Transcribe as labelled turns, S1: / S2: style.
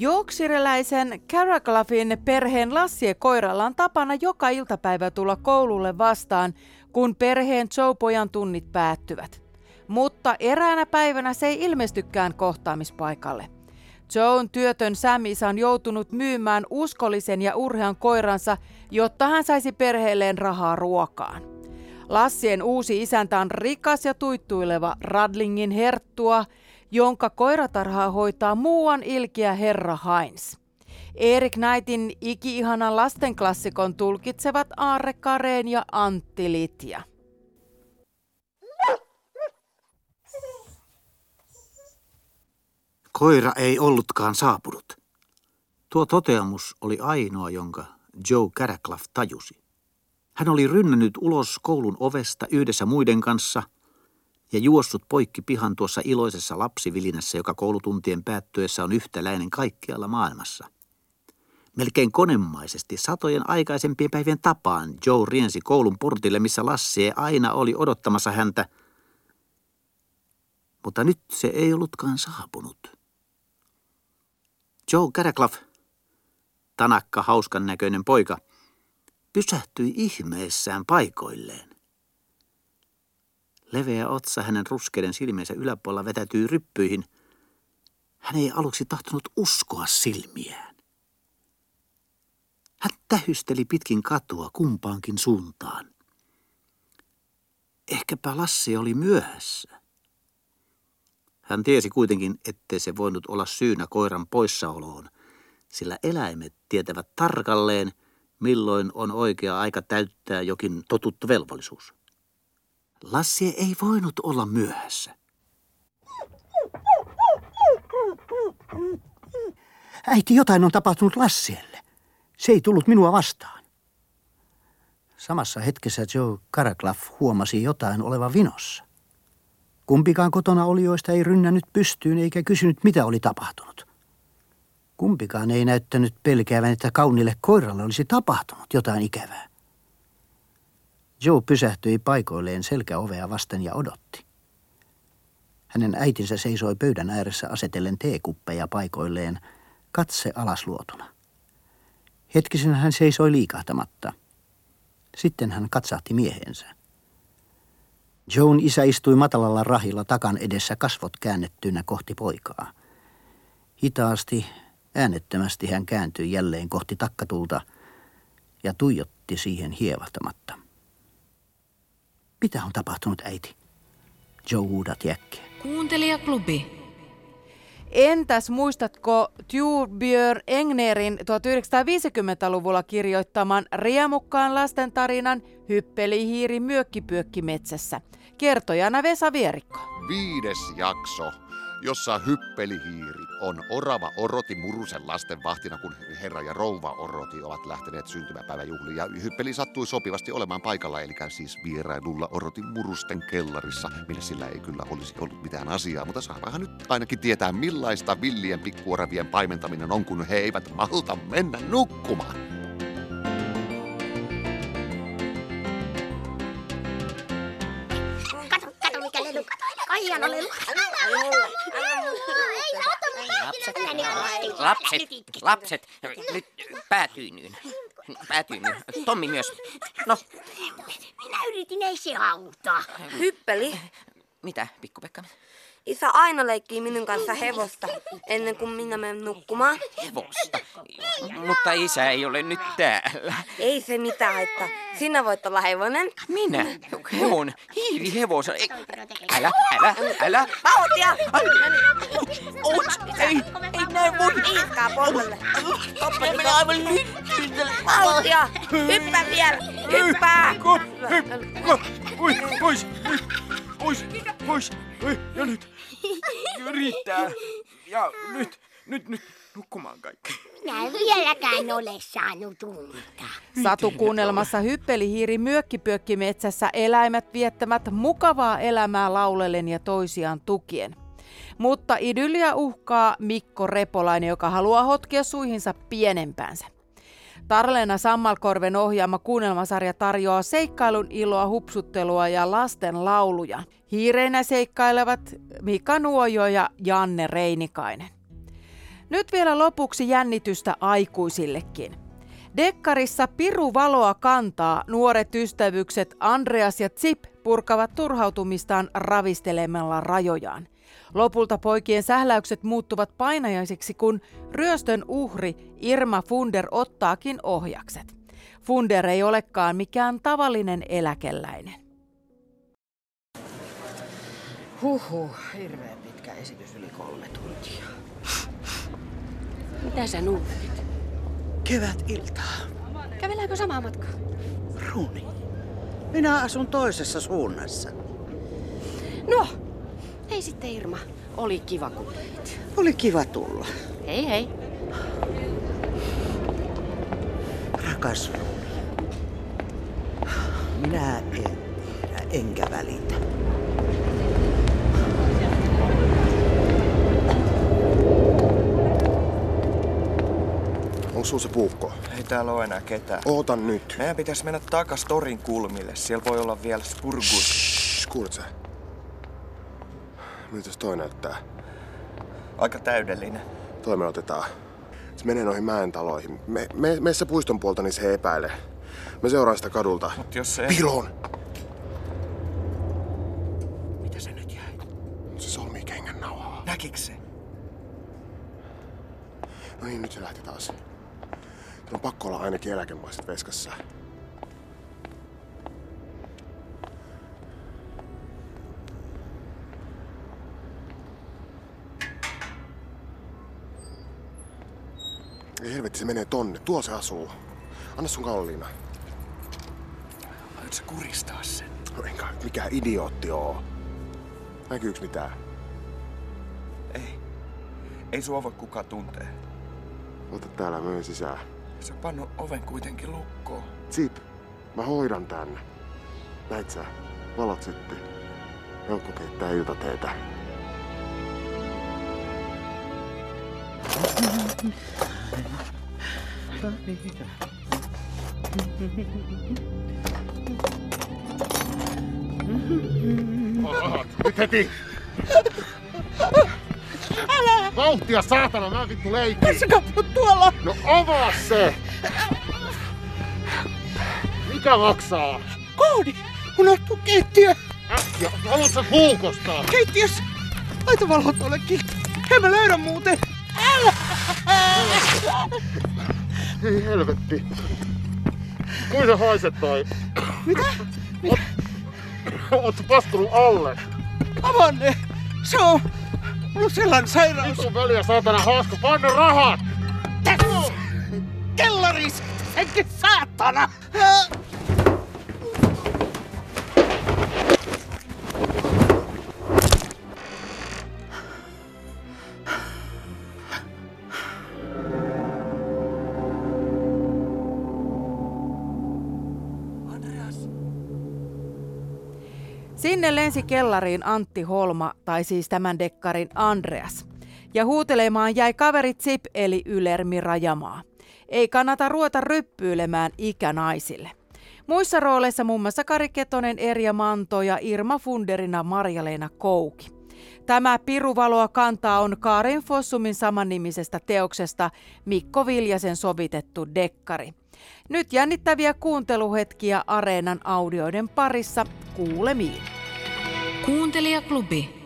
S1: Yorkshireläisen Caraclaffin perheen Lassie koiralla on tapana joka iltapäivä tulla koululle vastaan, kun perheen Joe-pojan tunnit päättyvät. Mutta eräänä päivänä se ei ilmestykään kohtaamispaikalle. Joan työtön Samis on joutunut myymään uskollisen ja urhean koiransa, jotta hän saisi perheelleen rahaa ruokaan. Lassien uusi isäntä on rikas ja tuittuileva Radlingin herttua, jonka koiratarhaa hoitaa muuan ilkiä herra Heinz. Erik Knightin iki-ihanan lastenklassikon tulkitsevat Aarre Kareen ja Antti Litja.
S2: Koira ei ollutkaan saapunut. Tuo toteamus oli ainoa, jonka Joe Caraclaff tajusi. Hän oli rynnännyt ulos koulun ovesta yhdessä muiden kanssa ja juossut poikki pihan tuossa iloisessa lapsivilinässä, joka koulutuntien päättyessä on yhtäläinen kaikkialla maailmassa. Melkein konemaisesti satojen aikaisempien päivien tapaan Joe riensi koulun portille, missä Lassie aina oli odottamassa häntä. Mutta nyt se ei ollutkaan saapunut. Joe Caraclaff, tanakka hauskan näköinen poika, pysähtyi ihmeessään paikoilleen. Leveä otsa hänen ruskeiden silmiensä yläpuolella vetätyi ryppyihin. Hän ei aluksi tahtonut uskoa silmiään. Hän tähysteli pitkin katua kumpaankin suuntaan. Ehkäpä Lassi oli myöhässä. Hän tiesi kuitenkin, ettei se voinut olla syynä koiran poissaoloon, sillä eläimet tietävät tarkalleen, milloin on oikea aika täyttää jokin totuttu velvollisuus. Lassi ei voinut olla myöhässä.
S3: Äiti, jotain on tapahtunut Lassielle. Se ei tullut minua vastaan. Samassa hetkessä Joe Caraclaff huomasi jotain olevan vinossa. Kumpikaan kotona olijoista ei rynnännyt pystyyn eikä kysynyt, mitä oli tapahtunut. Kumpikaan ei näyttänyt pelkäävän, että kaunille koiralle olisi tapahtunut jotain ikävää. Joe pysähtyi paikoilleen selkäovea vasten ja odotti. Hänen äitinsä seisoi pöydän ääressä asetellen teekuppeja paikoilleen, katse alasluotuna. Hetkisen hän seisoi liikahtamatta. Sitten hän katsahti miehensä. Joan isä istui matalalla rahilla takan edessä kasvot käännettynä kohti poikaa. Hitaasti, äänettömästi hän kääntyi jälleen kohti takkatulta ja tuijotti siihen hievahtamatta. Mitä on tapahtunut, äiti? Joe huudat jäkkiä.
S4: Kuuntelijaklubi.
S1: Entäs muistatko Turbjörn Engnerin 1950-luvulla kirjoittaman riemukkaan lastentarinan Hyppelihiiri myökkipyökki metsässä? Kertojana Vesa Vierikko.
S5: Viides jakso jossa hyppelihiiri on orava Oroti Murusen lasten vahtina, kun herra ja rouva Oroti ovat lähteneet syntymäpäiväjuhliin. Ja hyppeli sattui sopivasti olemaan paikalla, eli siis vierailulla Oroti Murusten kellarissa, minne sillä ei kyllä olisi ollut mitään asiaa. Mutta saapahan nyt ainakin tietää, millaista villien pikkuoravien paimentaminen on, kun he eivät malta mennä nukkumaan.
S6: Lapset, lapset, lapset, nyt päätyynyn. Päätyynyn. Tommi myös. No.
S7: Minä yritin, ei se auta.
S8: Hyppeli.
S6: Mitä, pikkupekka?
S8: Isä aina leikkii minun kanssa hevosta ennen kuin minä menen nukkumaan.
S6: Hevosta? Mutta isä ei ole nyt täällä.
S8: Ei se mitään, että sinä voit olla hevonen.
S6: Minä? Hevon? Hiiri hevos. Älä, älä, älä.
S8: Vauhtia!
S6: Ots, ei, ei näin voi.
S8: Iiskaa polvelle.
S6: Mä menen aivan nyt.
S8: Vauhtia! Hyppää vielä! Hyppää!
S9: Pois, pois, pois, pois. Ja nyt, riittää. Ja nyt, nyt, nyt, nukkumaan kaikki.
S7: Minä en vieläkään ole saanut unta.
S1: Satukuunnelmassa hyppelihiiri myökkipyökki metsässä eläimet viettämät mukavaa elämää laulellen ja toisiaan tukien. Mutta idylliä uhkaa Mikko Repolainen, joka haluaa hotkia suihinsa pienempäänsä. Tarleena Sammalkorven ohjaama kuunnelmasarja tarjoaa seikkailun iloa, hupsuttelua ja lasten lauluja. Hiireinä seikkailevat Mika Nuojo ja Janne Reinikainen. Nyt vielä lopuksi jännitystä aikuisillekin. Dekkarissa Piru valoa kantaa nuoret ystävykset Andreas ja Zip purkavat turhautumistaan ravistelemalla rajojaan. Lopulta poikien sähläykset muuttuvat painajaisiksi, kun ryöstön uhri Irma Funder ottaakin ohjakset. Funder ei olekaan mikään tavallinen eläkeläinen.
S4: Huhu, hirveän pitkä esitys yli kolme tuntia.
S7: Mitä sä nuutit?
S4: Kevät iltaa.
S7: Kävelläänkö samaa matkaa?
S4: Runi. Minä asun toisessa suunnassa.
S7: No, hei sitten Irma. Oli kiva kun tulit.
S4: Oli kiva tulla.
S7: Hei hei.
S4: Rakas Runi. Minä en tiedä, enkä välitä.
S10: Onko sulla se puukko?
S9: Ei täällä ole enää ketään.
S10: Oota nyt.
S9: Meidän pitäisi mennä takas torin kulmille. Siellä voi olla vielä spurgus.
S10: Shhh, kuulet sä? Miltäs toi näyttää?
S9: Aika täydellinen.
S10: Toi me otetaan. Se menee noihin mäen taloihin. Me, me, me se puiston puolta, niin se ei epäile. Me seuraan sitä kadulta.
S9: Mut jos se...
S10: Piiloon!
S9: Mitä se nyt jäi?
S10: Se solmii kengän nauhaa.
S9: Näkiks se?
S10: No niin, nyt se lähti taas. On pakko olla ainakin eläkemaiset veskassa. Ei helvetti, se menee tonne. Tuo se asuu. Anna sun kalliina.
S9: Aiot sä kuristaa sen?
S10: No enkä mikään idiootti oo. Näkyyks mitään?
S9: Ei. Ei sua voi kukaan tuntee.
S10: Ota täällä myön sisään.
S9: Se on pannut oven kuitenkin lukkoon.
S10: Zip, mä hoidan tän. Näit sä? Valot sitten. Joukko keittää iltateetä. Nyt heti! Älä! Vauhtia saatana, mä vittu leikin!
S4: Tässä kaput tuolla!
S10: No avaa se! Mikä maksaa?
S4: Koodi! Unohtuu keittiö!
S10: Äkkiä, haluat sä puukostaa?
S4: Keittiössä! Laita valot tuollekin! En mä löydä muuten! Älä!
S10: Ei helvetti. Kuin se haiset toi?
S4: Mitä?
S10: Oot, oot sä pastunut alle?
S4: Avaa ne! Se on... On sellainen sairaus!
S10: Vitun väliä saatana haaska, panne rahat!
S4: Tässä! Kellaris! Senkin saatana!
S1: Sinne lensi kellariin Antti Holma, tai siis tämän dekkarin Andreas. Ja huutelemaan jäi kaveri Zip eli Ylermi Rajamaa. Ei kannata ruota ryppyilemään ikänaisille. Muissa rooleissa muun muassa Kari Ketonen, Erja Manto ja Irma Funderina Marjaleena Kouki. Tämä Piruvaloa kantaa on Kaaren Fossumin samannimisestä teoksesta Mikko Viljasen sovitettu dekkari. Nyt jännittäviä kuunteluhetkiä Areenan audioiden parissa kuulemiin.
S11: Kuuntelijaklubi.